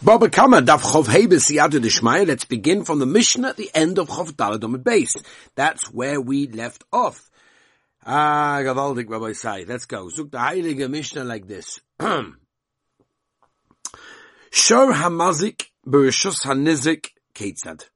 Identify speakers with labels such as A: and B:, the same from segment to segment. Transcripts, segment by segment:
A: Let's begin from the Mishnah at the end of Chov Daladom base. That's where we left off. Ah, Gavaldik Rabbi Sai. Let's go. Zuk the Heilige Mishnah like this. Shor Hamazik Bereshus Hanizik Ketzad.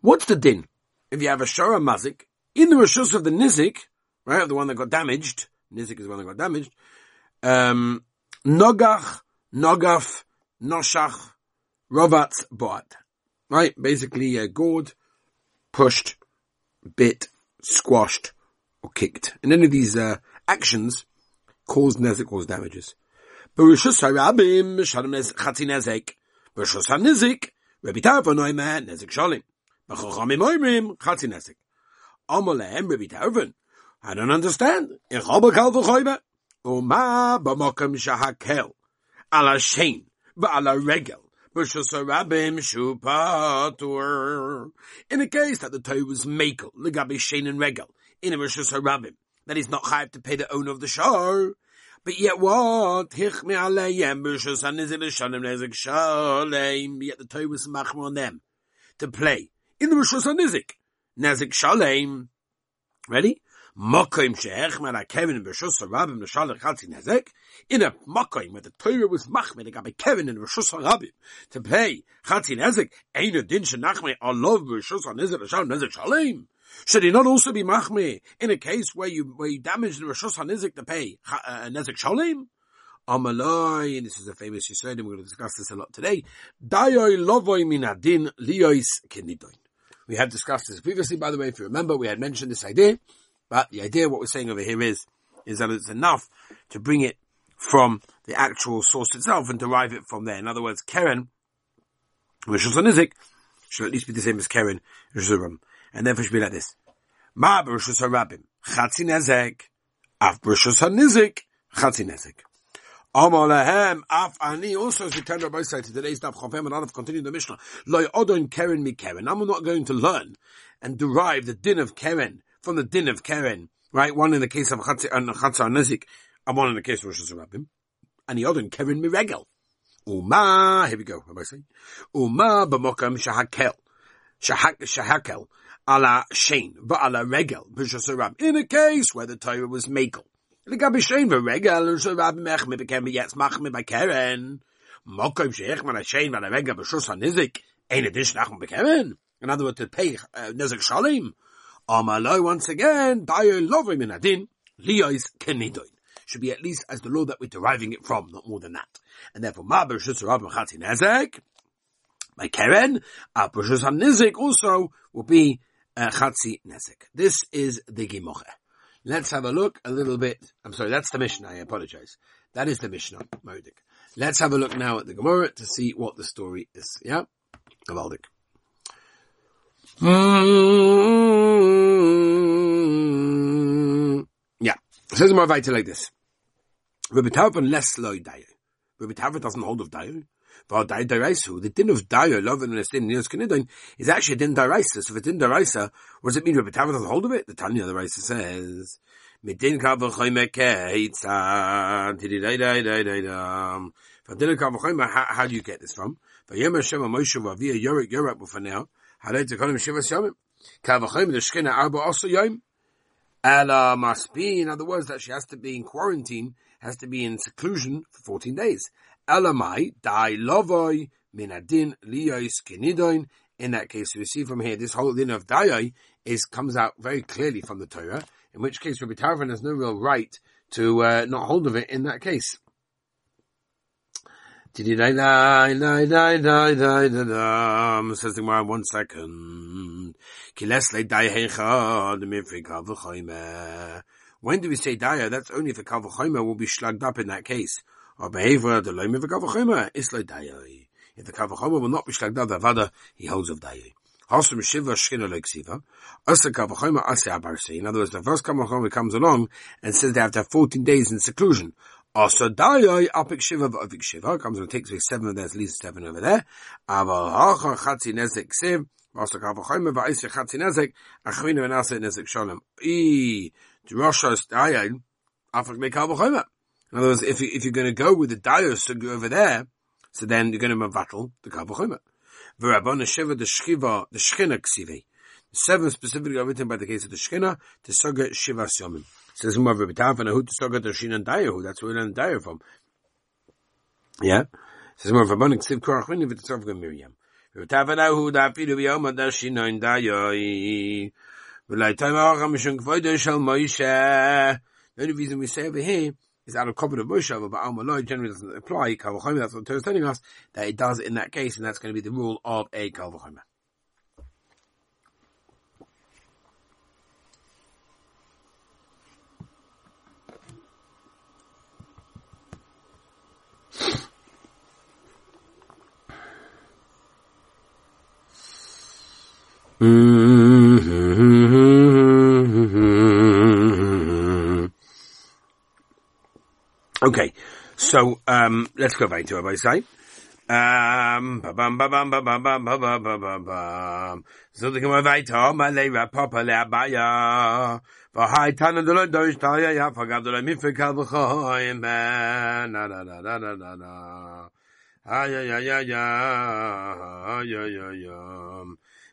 A: What's the din? If you have a Shor Hamazik in the Rishus of the Nizik, right, the one that got damaged, Nizik is the one that got damaged, um, Nogach, Nogaf, Noshach, Rovat, Boat. Right? Basically, a gored, pushed, bit, squashed, or kicked. And any of these, uh, actions cause nezek, cause damages. Nezek. Hanizik, Rabbi oimrim, nezek. Rabbi. I don't understand. Ich habe v'choybe. B'mokem shahakel. Ala shein. Ba'ala regel. In a case that the toe was makel, legabi shein and regel, in a Rishus Harabim, that he's not hired to pay the owner of the shore. But yet what? Hich me aleyem, Rishus hanizil shalim nezik shalem, yet the toe was machmer on them to play. In the Rishus hanizik, nezik shalem. Ready? Mokoim she'ech mer Keren b'shus harabim l'shal chatzi nezek. In a mokoim where the Torah was machmer gabe Keren and b'shus harabim to pay chatzi nezek. Ein a din shenachme alov b'shus hanezek l'shal nezek shalem. Should he not also be machme in a case where you where you damage the rishus hanizik to pay uh, nezek shalem? Amaloi, and this is a famous Yisrael, and we're going to discuss this a lot today. Dayoi lovoi minadin liois kenidoin. We have discussed this previously, by the way, if you remember, we had mentioned this idea but the idea, what we're saying over here is, is that it's enough to bring it from the actual source itself and derive it from there. In other words, Keren, Rishus Nizik, should at least be the same as Keren, Rishuram. And therefore it should be like this. Ma Rishus Harabim, Chatzi Nezek, Af Rishus Nizik, Chatzi Nezek. Amalahem, Af Ani, also as we turn our both sides to today's Daf Chofem and Aleph continue the Mishnah, Loi Odon Keren Mi Keren. I'm not going to learn and derive the din of Keren from the din of Keren, right? One in the case of Chatzar Nezik, and one in the case of Rosh Hashanah. And the other in Keren Miregel. Uma, here we go, am I saying? Uma b'mokam shahakel. Shahak, shahakel. Ala shein, va'ala regel, b'shosarab. In a case where the Torah was makel. L'gabi shein v'regel, l'shosarab mechme b'kem yetz machme b'keren. Mokom sheich man a shein v'ala regel b'shos ha'nizik. Ein edish nachme b'keren. In other words, to pay uh, nizik shalim. Amaloi once again, Dayo Lovim in Kenidoin. Should be at least as the law that we're deriving it from, not more than that. And therefore, Ma Bereshus Rab Mechati Nezek, by Keren, Bereshus Nizik also will be uh, Chatzi Nezek. This is the Gimoche. Let's have a look a little bit. I'm sorry, that's the Mishnah. I apologize. That is the Mishnah, Modik. Let's have a look now at the Gemara to see what the story is. Yeah? Gavaldik. Says more weiter like this. Rabbi Tarfon less loy dayo. Rabbi Tarfon doesn't hold of dayo. But dayo daraisu, the din of dayo, love and understanding neos kenidoin, is actually a din daraisa. So if it's din daraisa, what does it mean Rabbi Tarfon doesn't hold of it? The Tanya the Raisa says, Midin kavachoy mekeitzan, tididai how do you get this from? Vayem Hashem Moshe Vavia Yorik Yorak Bufanel, Halei Tekonim Shivas Yomim. Kavachim the Shechina Arba also Yom. Ella must be, in other words, that she has to be in quarantine, has to be in seclusion for 14 days. Ella mai, dai lovoi, minadin, liyos, kenidoin. In that case, we see from here, this whole din of dayai is, comes out very clearly from the Torah, in which case Rabbi Tarfon has no real right to, uh, not hold of it in that case. Says the one second. When do we say daya? That's only if the kavachomer will be slugged up in that case. The. If the kavachomer will not be slugged up, the vada he holds of daya. Asa asa. In other words, the first kavachomer comes along and says they have to have 14 days in seclusion. Also, Dayoi, Apik Shiva, Shiva, comes and takes away seven of at least seven over there. Also Kavachoyme, Va'isi Chatzi Nezek, Achvina Venase Nezek Sholem. E, Droshos Dayoi, Apik Me Kavachoyme. In other words, if, you, if you're going to go with the Dayos over there, So then you're going to mavatl the kavachomer. V'rabban shiva the shchiva the ksivi. Seven specifically are written by the case of the shchina to saga shiva syomim. Says of Rabbi and who to saga the shin and dayahu. That's where we learn from. Yeah. Says of Rabban ksiv korach v'ni v'tzav Miriam. Tavanahu da shal Moshe. The only reason we say over here is out of covenant of Moshe, but Al Maloi generally doesn't apply. Kalvachomer, that's what Torah is telling us, that it does in that case, and that's going to be the rule of a Kalvachomer. Okay, so um, let's go back to Rabbi Say. Um.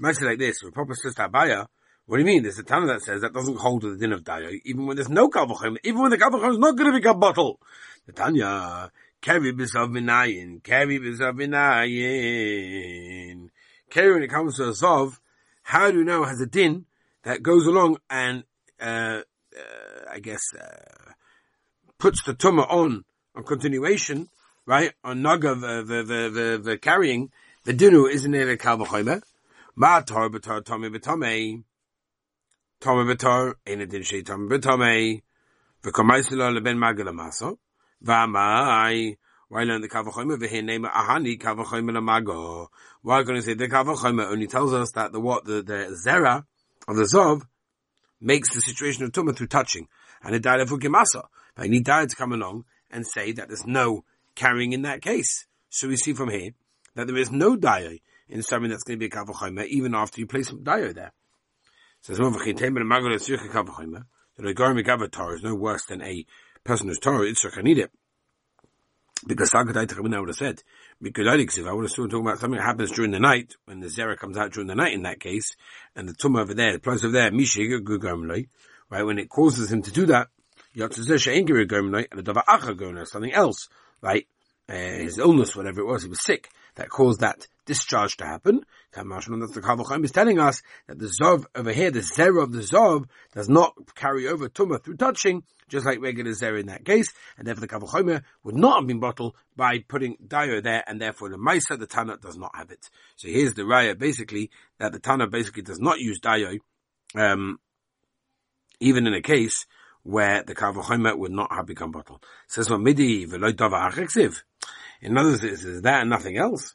A: Imagine like this, Papa says Abaye, what do you mean? There's a Tana that says that doesn't hold to the din of Daya, even when there's no Kalvachim, even when the Kalvachim is not going to become bottle. The Tanya, carry bisav minayin, carry bisav minayin. Carry when it comes to a Zav, how do you know has a din that goes along and, uh, uh, I guess, uh, puts the tumah on, on continuation, right? On naga, the, the, the, the, the carrying, the dinu isn't it a kalvachomer? Ma tar b'tar tame b'tamei. Tome betar, ein adin shei tome betame, v'komaisila leben magala maso, v'amai, why learn the kavachomer v'hinema ahani kavachomer lamago. Why going to say the kavachomer only tells us that the what, the, the zera of the zov makes the situation of tumah through touching, and it died of ukimasa. But I need died to come along and say that there's no carrying in that case. So we see from here that there is no dye in something that's going to be a kavachomer even after you place some dye there. Says one for chitem ben magol etzircha kavachomer. The regar megavatar is no worse than a person who's Torah. It's a. Because Sagadai Tachamina would have said, Mikulaylik if I would have still talking about something that happens during the night, when the Zera comes out during the night in that case, and the Tumah over there, the place over there, Mishig Gugamloi, right, when it causes him to do that, Yatzazesha Ingir Gugamloi, and the Dava Acha something else, right, uh, his illness, whatever it was, he was sick, that caused that discharge to happen. That's the Kavachaim is telling us that the Zov over here, the Zera of the Zov, does not carry over Tumah through touching, just like regular Zera in that case, and therefore the Kavachomer would not have been bottled by putting Dio there, and therefore the Maisa, the Tana, does not have it. So here's the Raya, basically, that the Tana basically does not use Dio, um, even in a case where the Kavachomer would not have become bottled. Says, Midi, In other words, is that and nothing else.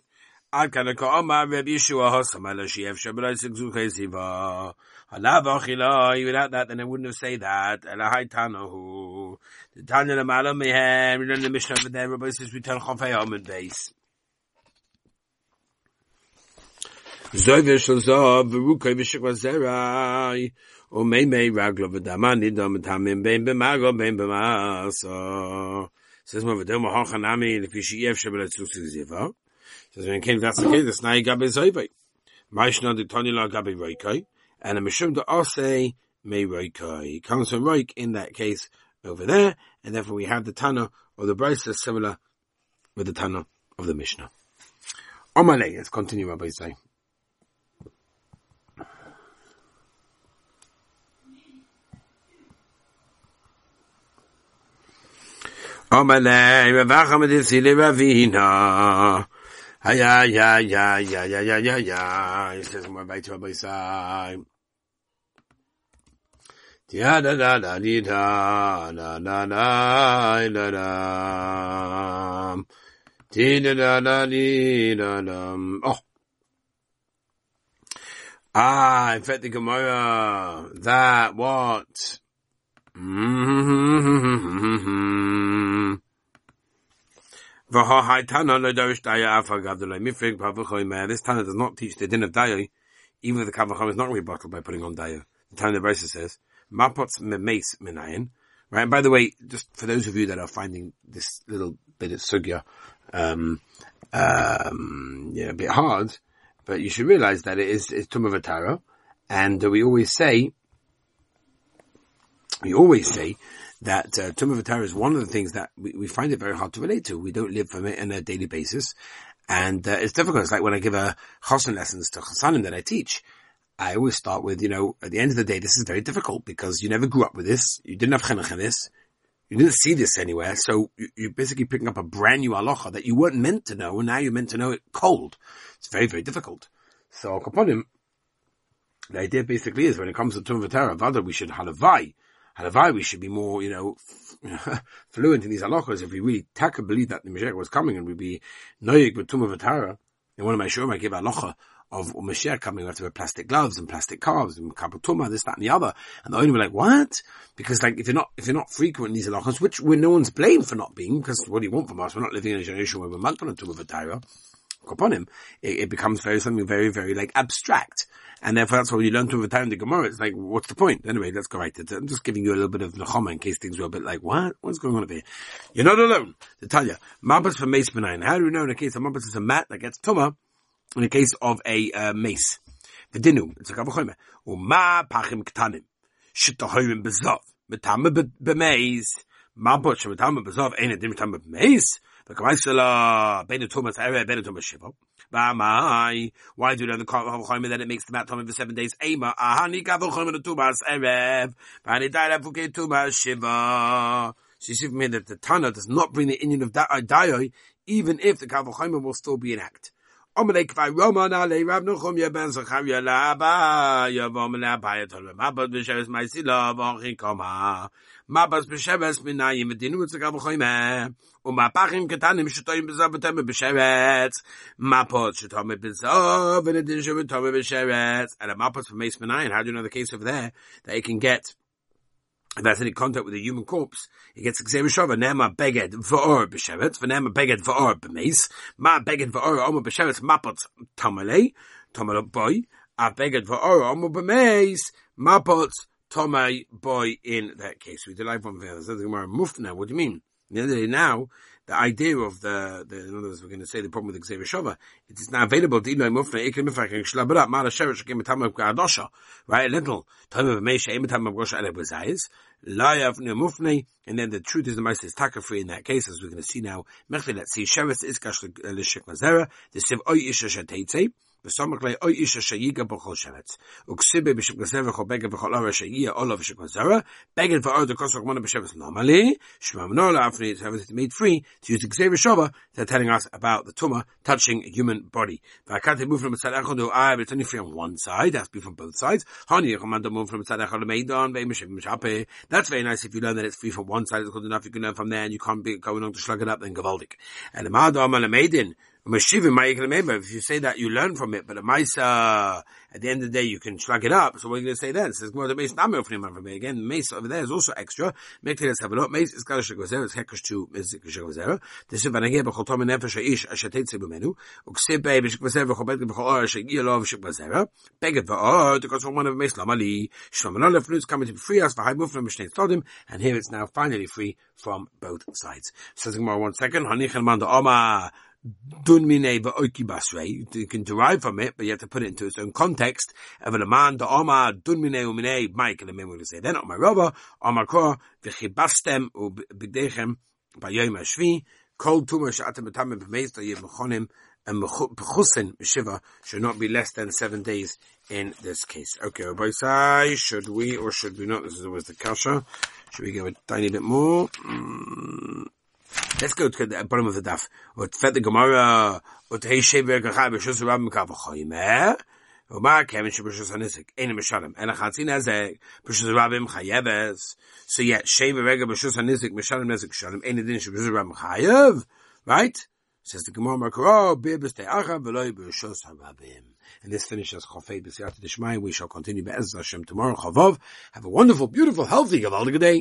A: Ad kana ko Omar Rebbe Yeshua hosam ala she'yev shaloi b'tziksu kiziva. Without that, then I wouldn't have said that. Elahai Tanahu. The Tanya Lamala Mehem. We learn the Mishnah over there. Rabbi says we turn Chafei Amid base. Zoyve Shalzav, Verukai Vishikwa Zerai. O mei mei raglo v'damani dom tamim bein b'mago bein b'masa. Says more v'dom ha'chanami lefi she'yev shebele tzusi ziva. Says when came that's the case, it's nai gabe zoyve. Maishna de tani la gabe roikai. And a mishum de ase mei roikai. He comes from roik in that case over there. And therefore we have the Tana of the Brisa similar with the Tana of the Mishnah. Omale, let's continue Rabbi say. Omale, Ravacha Medisili Ravina. Ya, ya, ya, ya, ya, ya, ya, ya. He says more by Rabbi Sai. Da da da da di da da da da da da. Di da da da di da da. Oh. Ah, in fact, the Gemara, that what? Mm-hmm. This Tana does not teach the din of daya, even if the Kavacham is not rebutted by putting on daya. The Tana the verse says, Mapot's memes minayin. Right, and by the way, just for those of you that are finding this little bit of sugya, um, um, yeah, a bit hard, but you should realize that it is, it's Tumavatara, and we always say, we always say that uh, Tumah is one of the things that we, we, find it very hard to relate to. We don't live from it on a daily basis. And uh, it's difficult. It's like when I give a chassan lessons to chassanim that I teach, I always start with, you know, at the end of the day, this is very difficult because you never grew up with this. You didn't have chinuch in this. You didn't see this anywhere. So you, are basically picking up a brand new halacha that you weren't meant to know. And now you're meant to know it cold. It's very, very difficult. So Kaponim, the idea basically is when it comes to Tumah V'Tara, we should halavai Halavai, we should be more, you know, fluent in these halachas if we really taka believe that the Mashiach was coming and we'd be noyig with tumah v'tara. And one of my shurim, I give halacha of Mashiach coming, we have to wear plastic gloves and plastic calves and kabutuma, this, that, and the other. And the only were like, what? Because like, if you're not, if you're not frequent in these halachas, which we're no one's blame for not being, because what do you want from us? We're not living in a generation where we're magban on tumah v'tara upon him, it, it, becomes very something very, very like abstract. And therefore that's why when you learn to time the Gemara, it's like, what's the point? Anyway, let's go right I'm just giving you a little bit of nechama in case things were a bit like, what? What's going on here? You're not alone. Tell you, mabas for mace benign. How do we know in a case of mabas is a mat that gets tuma, in the case of a uh, mace? The dinu, it's a kavachoyme. Uma pachim ktanim. Shitahoyim bezov. Metama b'meis. Mabot shemetama bezov. Ein edim metama b'meis. Tumas tumas. Why do you learn the Chacham that it makes the matam for seven days? Ema ahani kavachim the tubas erev. V'ani daira fuke tubas shiva. So you see from here that the Tana does not bring the Indian of Dayoi, even if the Kavachim will still be in act. Omelek vay Roman ale Rav Nuchum ye ben Zacharia laba yavom laba yatol mabas b'sheves ma'isila v'ochin koma mabas b'sheves minayim v'dinu tzagav choyme ומהפכים קטנים שטועים בזו ותאמה בשרץ, מפות שטומה בזו ונדין שבתומה בשרץ, and a mapot from Mace Menayan, how do you know the case over there, that you can get if that's any contact with a human corpse, he gets Xer Shava, Nema Beged V'or B'Shevet, V'Nema Beged V'or B'Meis, Ma Beged V'or Omo B'Shevet, Mapot Tomale, Tomale Boy, A Beged V'or Omo B'Meis, Mapot Tomei Boy in that case. We did live one. There's the Gemara Mufna. What do you mean? The other day now, the idea of the, the in other words, we're going to say the problem with the Xavier Shava, it is now available. To Iloi Mufna, Ikim Mifak, Shlabarat, Mala Sheresh, Kim Tam Gadosha, right? A little. Time of Mesha, Im Tam of Gosha, Ele Bezayis, Layav Mufne, and then the truth is the most is taka free in that case, as we're going to see now. Let's see, Sheretz is Gash Lishik Lazera, the Siv Oy Isha Normally, it's made free to use the Gzev Shava they're telling us about the Tumah touching a human body. It's only free on one side, it has to be from both sides. That's very nice if you learn that it's free from one side, it's good enough, you can learn from there and you can't be going on to slug it up then Gavaldik. And the Madam and the Maiden, if you say that, you learn from it, but a Maisa, at the end of the day, you can shrug it up. So what are you going to say then? It says, well, the mace. Again, mace over there is also extra. This is Vanagir Bechol Tom Nefesh of Mace Lamali, coming to free us, and here it's now finally free from both sides. Says one second, Hanich and Manda Oma, You can derive from it, but you have to put it into its own context. Evan man da oma dunmine umine Mike and the will say then my robber oma kor and b'shiva should not be less than seven days in this case. Okay, should we or should we not? This is always the kasha. Should we go a tiny bit more? Mm. Let's go to the bottom of the daf. What fed the Gemara, what hey shever gachai b'shus rabim kavachoymer, ומה כיוון שברשוס הנזק אין משלם, אלא חצי נזק, ברשוס רבים חייבס, so yet, שי ורגע ברשוס הנזק משלם נזק שלם, אין הדין שברשוס רבים חייב, right? says the Gemara Makaro, bibis te'acha v'loi ברשוס הרבים. And this finishes Chofei B'Siyata Dishmai. We shall continue Be'ez Hashem tomorrow. Chavav. Have a wonderful, beautiful, healthy, Gavaldig day.